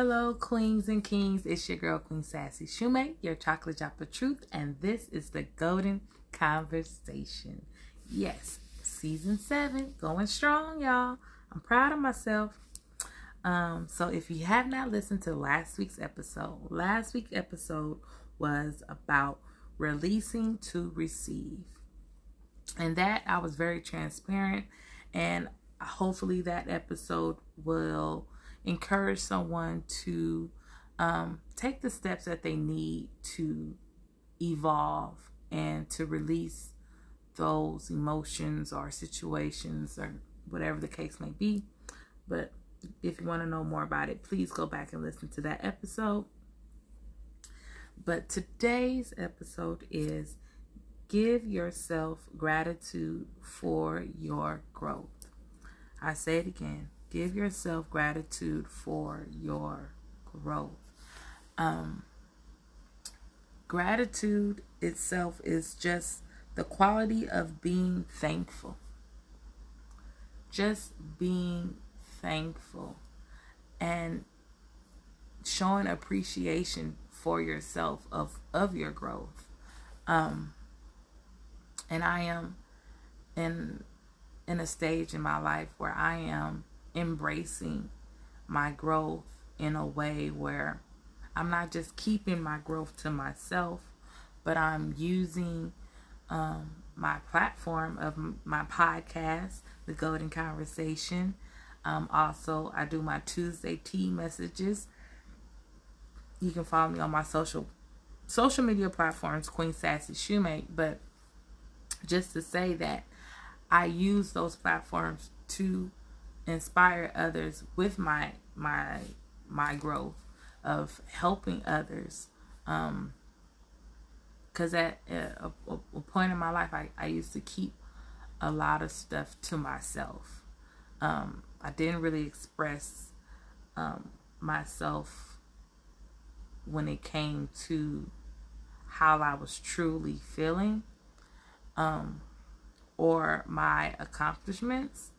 Hello, queens and kings. It's your girl, Queen Sassy Shumate, your chocolate drop of truth, and this is the Golden Conversation. Yes, season seven, going strong, y'all. I'm proud of myself. Um, so if you have not listened to last week's episode, last week's episode was about releasing to receive. And that I was very transparent, and hopefully that episode will encourage someone to um, take the steps that they need to evolve and to release those emotions or situations or whatever the case may be. But if you want to know more about it, please go back and listen to that episode. But today's episode is give yourself gratitude for your growth. I say it again give yourself gratitude for your growth. Um, gratitude itself is just the quality of being thankful. Just being thankful and showing appreciation for yourself of of your growth. Um, and I am in in a stage in my life where I am embracing my growth in a way where I'm not just keeping my growth to myself, but I'm using um, my platform of my podcast, The Golden Conversation. Um, also, I do my Tuesday tea messages. You can follow me on my social social media platforms, Queen Sassy Shumate. But just to say that I use those platforms to inspire others with my my my growth of helping others um because at a, a, a, point in my life I, I used to keep a lot of stuff to myself. Um i didn't really express um myself when it came to how i was truly feeling um or my accomplishments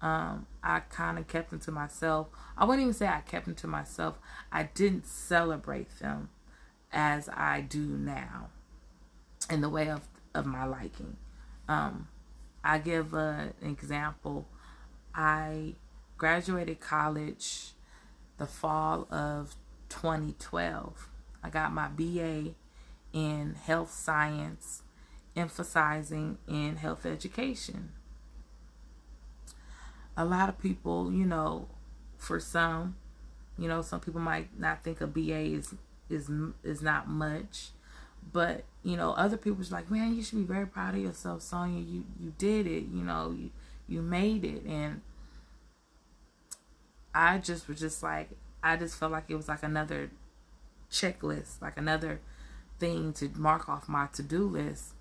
um, I kind of kept them to myself. I wouldn't even say I kept them to myself. I didn't celebrate them as I do now in the way of, of my liking. Um, I give a, an example. I graduated college the fall of 2012. I got my BA in health science, emphasizing in health education a lot of people, you know, for some, you know, some people might not think a BA is is is not much, but you know, other people's like, man, you should be very proud of yourself, Sonia. You you did it. You know, you you made it, and I just was just like, I just felt like it was like another checklist, like another thing to mark off my to do list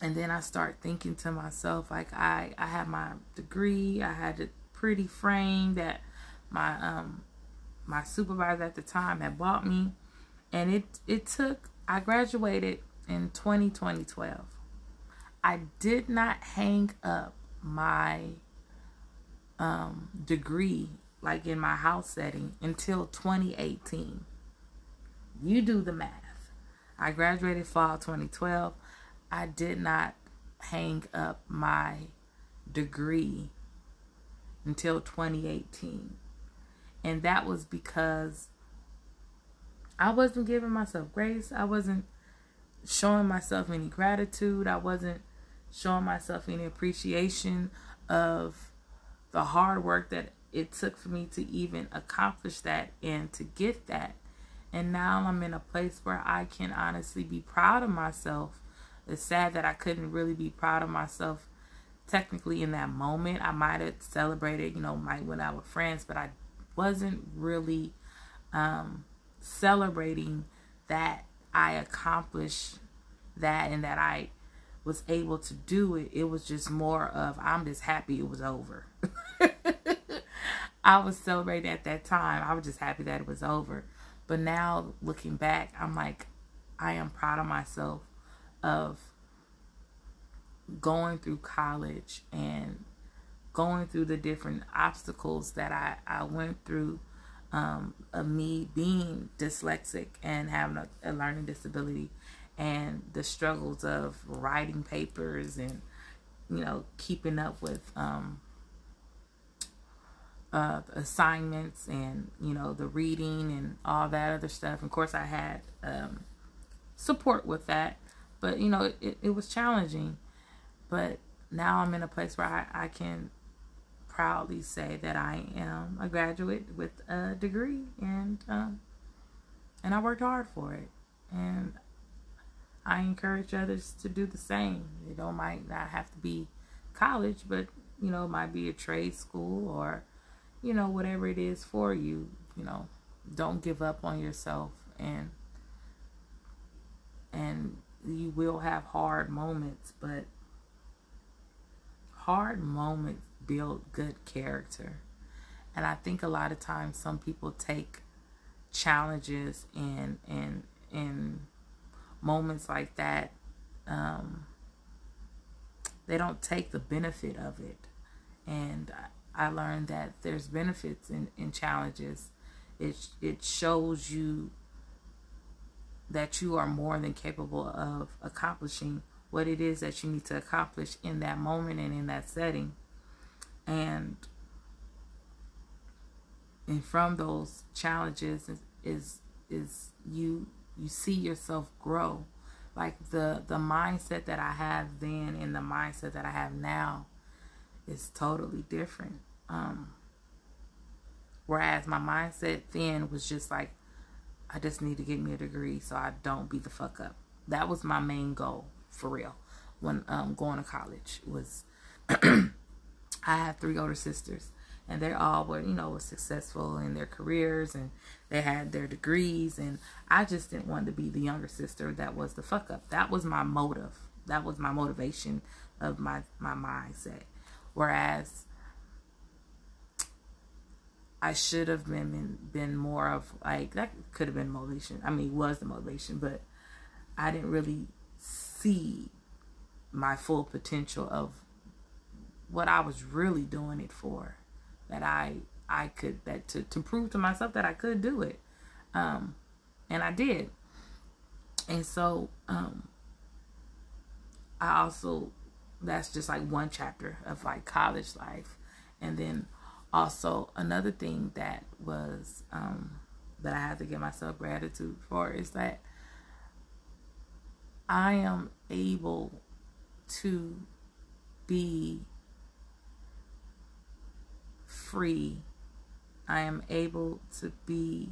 and then I start thinking to myself like I I had my degree, I had a pretty frame that my um my supervisor at the time had bought me and it it took I graduated in 20, 2012. I did not hang up my um degree like in my house setting until 2018. You do the math. I graduated fall 2012. I did not hang up my degree until 2018. And that was because I wasn't giving myself grace. I wasn't showing myself any gratitude. I wasn't showing myself any appreciation of the hard work that it took for me to even accomplish that and to get that. And now I'm in a place where I can honestly be proud of myself it's sad that I couldn't really be proud of myself technically in that moment. I might have celebrated, you know, might went out with friends, but I wasn't really um, celebrating that I accomplished that and that I was able to do it. It was just more of I'm just happy it was over. I was celebrating at that time. I was just happy that it was over. But now looking back, I'm like, I am proud of myself of going through college and going through the different obstacles that I, I went through um, of me being dyslexic and having a, a learning disability and the struggles of writing papers and you know keeping up with um, uh, assignments and you know the reading and all that other stuff. Of course, I had um, support with that, but you know it, it was challenging. But now I'm in a place where I, I can proudly say that I am a graduate with a degree and um, and I worked hard for it and I encourage others to do the same. It don't might not have to be college, but you know, it might be a trade school or you know, whatever it is for you, you know, don't give up on yourself and and you will have hard moments, but hard moments build good character. And I think a lot of times some people take challenges and and and moments like that um, they don't take the benefit of it and I learned that there's benefits in, in challenges. It it shows you that you are more than capable of accomplishing what it is that you need to accomplish in that moment and in that setting. And and from those challenges is is, is you you see yourself grow. Like the the mindset that I have then and the mindset that I have now is totally different. Um, whereas my mindset then was just like, I just need to get me a degree so I don't be the fuck up. That was my main goal for real when um, going to college was I have three older sisters and they all were you know successful in their careers and they had their degrees and I just didn't want to be the younger sister that was the fuck up. That was my motive. That was my motivation of my my mindset. Whereas I should have been been more of like that could have been motivation. I mean, was the motivation, but I didn't really see my full potential of what I was really doing it for. That I I could that to to prove to myself that I could do it, um, and I did. And so um, I also that's just like one chapter of like college life, and then also another thing that was um, that I have to give myself gratitude for is that I am able to be free. I am able to be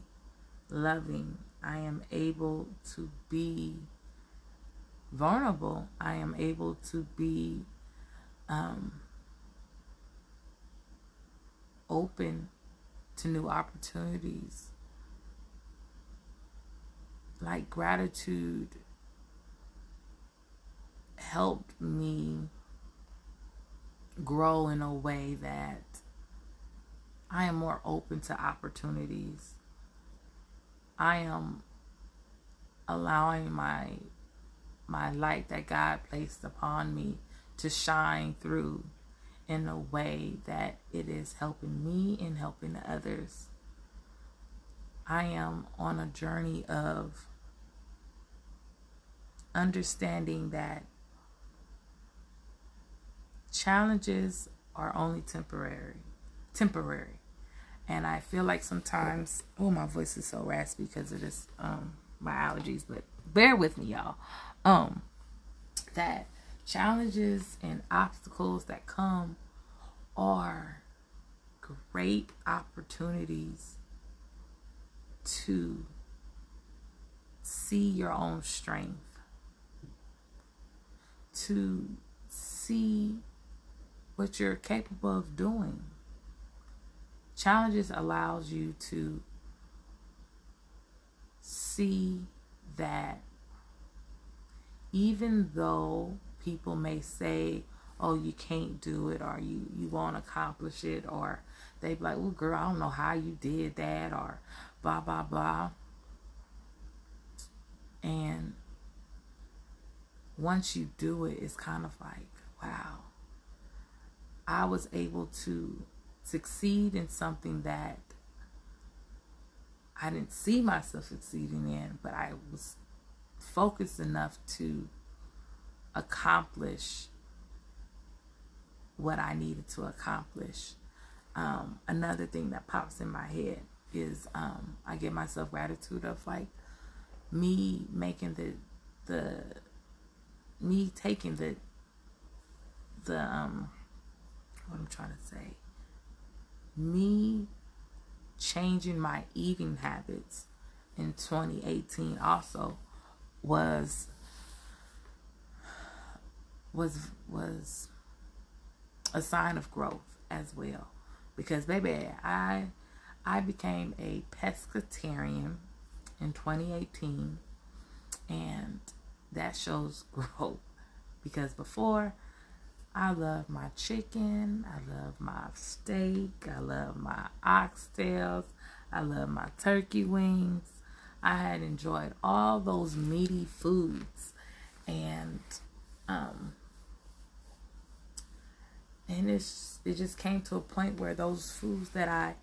loving. I am able to be vulnerable. I am able to be um, open to new opportunities. Like gratitude helped me grow in a way that I am more open to opportunities. I am allowing my my light that God placed upon me to shine through in a way that it is helping me and helping others. I am on a journey of understanding that challenges are only temporary. Temporary. And I feel like sometimes, oh, my voice is so raspy because of this, um, my allergies, but bear with me, y'all. Um, that challenges and obstacles that come are great opportunities to see your own strength, to see what you're capable of doing. Challenges allows you to see that even though people may say, oh, you can't do it or you, you won't accomplish it or they be like, oh, girl, I don't know how you did that or blah, blah, blah. And once you do it, it's kind of like, wow, I was able to succeed in something that I didn't see myself succeeding in, but I was focused enough to accomplish what I needed to accomplish. Um, another thing that pops in my head is um, I give myself gratitude of like me making the the me taking the the um what I'm trying to say me changing my eating habits in 2018 also was was was a sign of growth as well. Because baby I I became a pescatarian in 2018 and that shows growth. Because before I love my chicken, I love my steak, I love my oxtails, I love my turkey wings. I had enjoyed all those meaty foods. And um and it's it just came to a point where those foods that I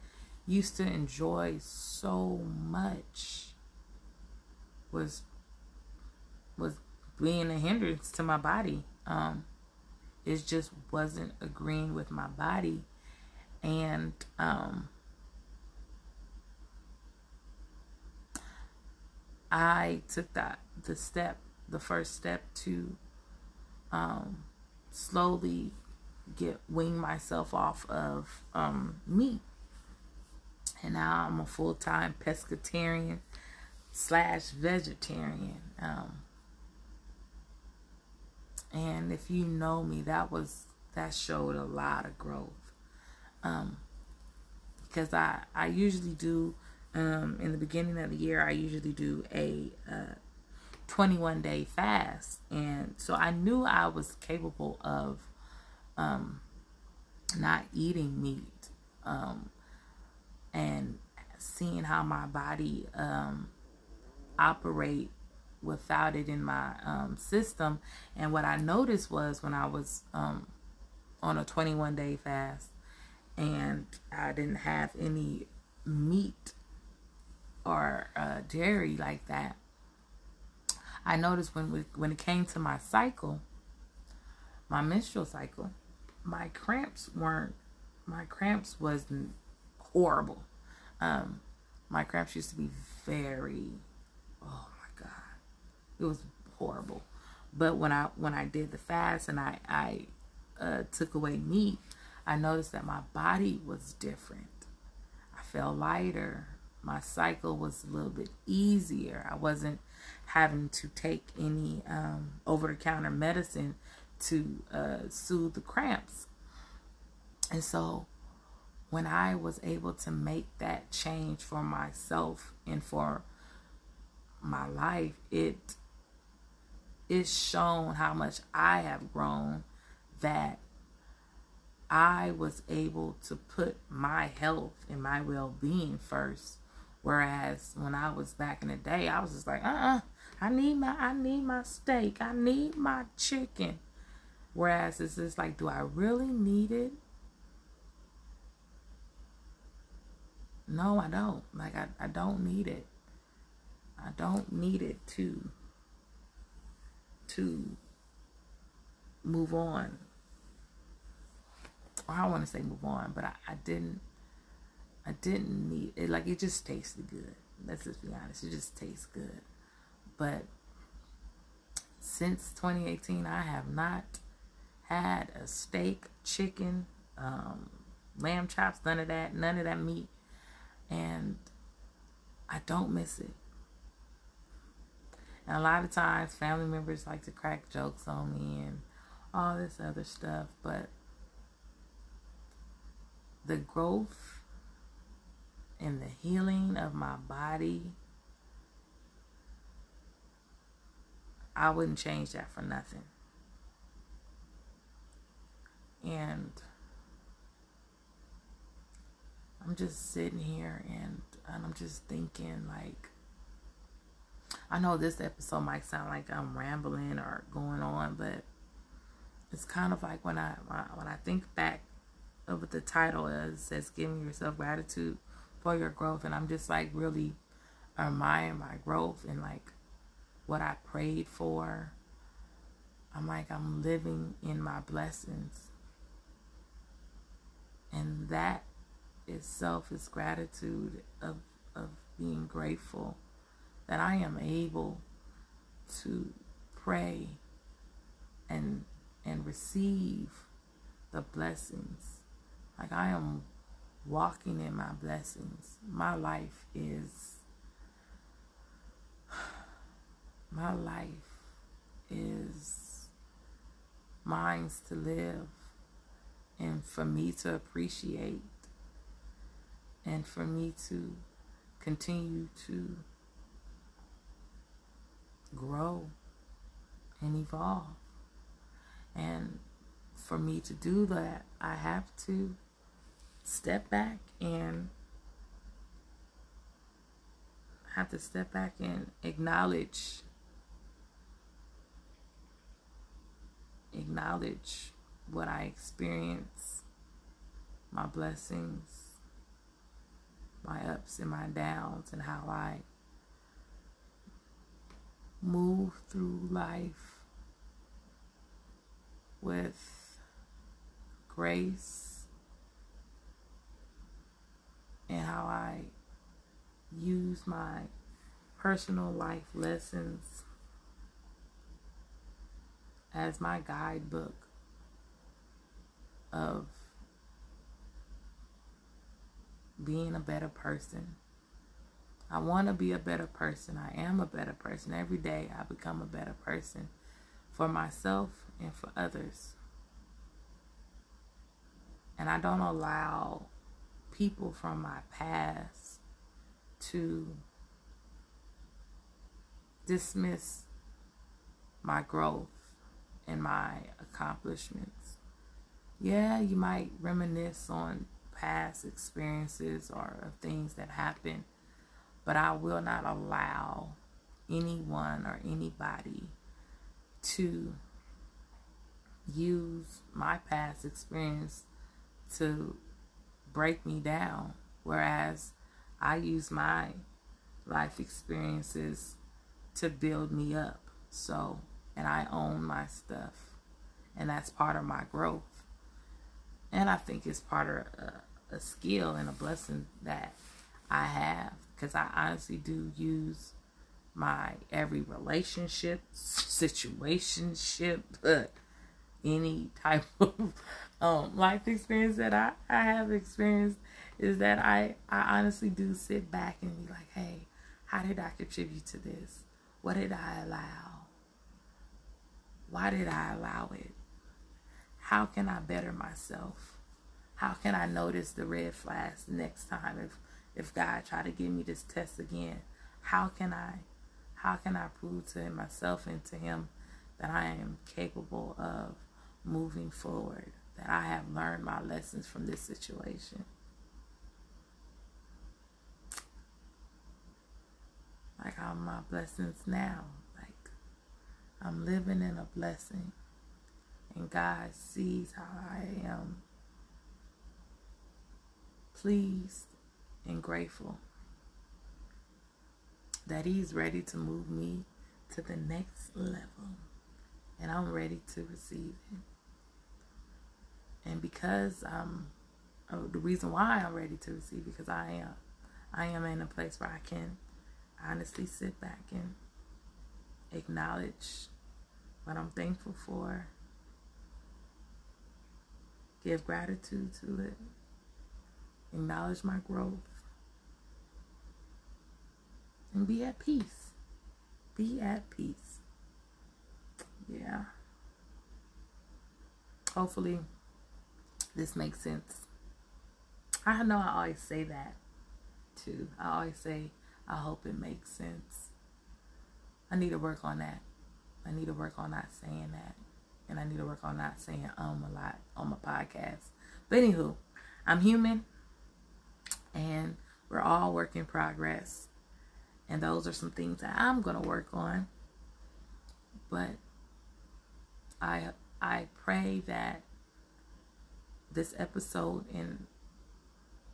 used to enjoy so much was was being a hindrance to my body. Um, it just wasn't agreeing with my body, and um, I took that the step, the first step to um, slowly get wing myself off of um, meat, and now I'm a full time pescatarian slash vegetarian. Um, and if you know me, that was that showed a lot of growth. Um, because I I usually do um, in the beginning of the year I usually do a uh, 21 day fast, and so I knew I was capable of um, not eating meat um, and seeing how my body um, operate without it in my um, system. And what I noticed was when I was um, on a 21 day fast and I didn't have any meat or uh, dairy like that, I noticed when we, when it came to my cycle, my menstrual cycle, my cramps weren't my cramps wasn't horrible. Um, my cramps used to be very oh my god. it was horrible. But when I when I did the fast and I I uh, took away meat, I noticed that my body was different. I felt lighter. My cycle was a little bit easier. I wasn't having to take any um, over the counter medicine to uh, soothe the cramps. And so when I was able to make that change for myself and for my life, it it's shown how much I have grown that I was able to put my health and my well being first. Whereas when I was back in the day, I was just like, uh uh-uh, uh I need my I need my steak. I need my chicken. Whereas it's just like, do I really need it? No, I don't. Like I, I don't need it. I don't need it to to move on. Or I want to say move on, but I, I didn't I didn't need it like it just tasted good. Let's just be honest. It just tastes good. But since 2018 I have not had a steak, chicken, um, lamb chops, none of that, none of that meat. And I don't miss it. And a lot of times, family members like to crack jokes on me and all this other stuff, but the growth and the healing of my body, I wouldn't change that for nothing. And I'm just sitting here and, and I'm just thinking like I know this episode might sound like I'm rambling or going on, but it's kind of like when I when I think back of what the title is, says giving yourself gratitude for your growth, and I'm just like really admire my growth and like what I prayed for. I'm like, I'm living in my blessings. And that itself is gratitude of, of being grateful that I am able to pray and and receive the blessings. Like I am walking in my blessings. My life is my life is mine to live and for me to appreciate and for me to continue to grow and evolve. And for me to do that, I have to step back and have to step back and acknowledge acknowledge what I experience, my blessings, my ups and my downs, and how I move through life with grace and how I use my personal life lessons as my guidebook of being a better person. I want to be a better person. I am a better person. Every day I become a better person for myself and for others. And I don't allow people from my past to dismiss my growth and my accomplishments. Yeah, you might reminisce on past experiences or things that happened, but I will not allow anyone or anybody to use my past experience to break me down. Whereas I use my life experiences to build me up. So, and I own my stuff. And that's part of my growth. And I think it's part of a, a skill and a blessing that I have. Because I honestly do use my every relationship, situationship, but any type of um, life experience that I, I have experienced is that I, I honestly do sit back and be like, hey, how did I contribute to this? What did I allow? Why did I allow it? How can I better myself? How can I notice the red flags next time if if God try to give me this test again? How can I how can I prove to myself and to him that I am capable of moving forward? that I have learned my lessons from this situation. Like I'm my blessings now. Like I'm living in a blessing. And God sees how I am pleased and grateful that He's ready to move me to the next level. And I'm ready to receive it. And because um, oh, the reason why I'm ready to receive because I am, I am in a place where I can honestly sit back and acknowledge what I'm thankful for, give gratitude to it, acknowledge my growth, and be at peace. Be at peace. Yeah. Hopefully this makes sense. I know I always say that too. I always say, I hope it makes sense. I need to work on that. I need to work on not saying that. And I need to work on not saying um a lot on my podcast. But anywho, I'm human and we're all work in progress. And those are some things that I'm gonna work on. But I I pray that this episode and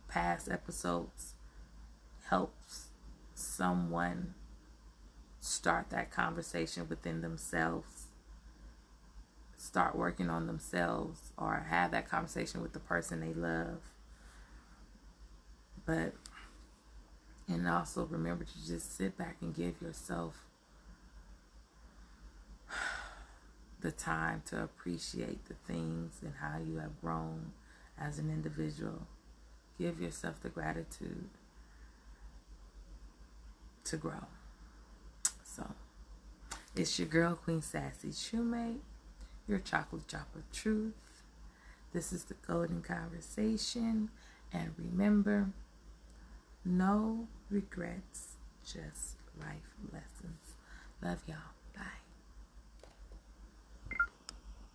past episodes helps someone start that conversation within themselves, start working on themselves, or have that conversation with the person they love. But, and also remember to just sit back and give yourself the time to appreciate the things and how you have grown as an individual. Give yourself the gratitude to grow. So, it's your girl, Queen Sassy Shumate, your chocolate drop of truth. This is the Golden Conversation. And remember, no regrets, just life lessons. Love y'all.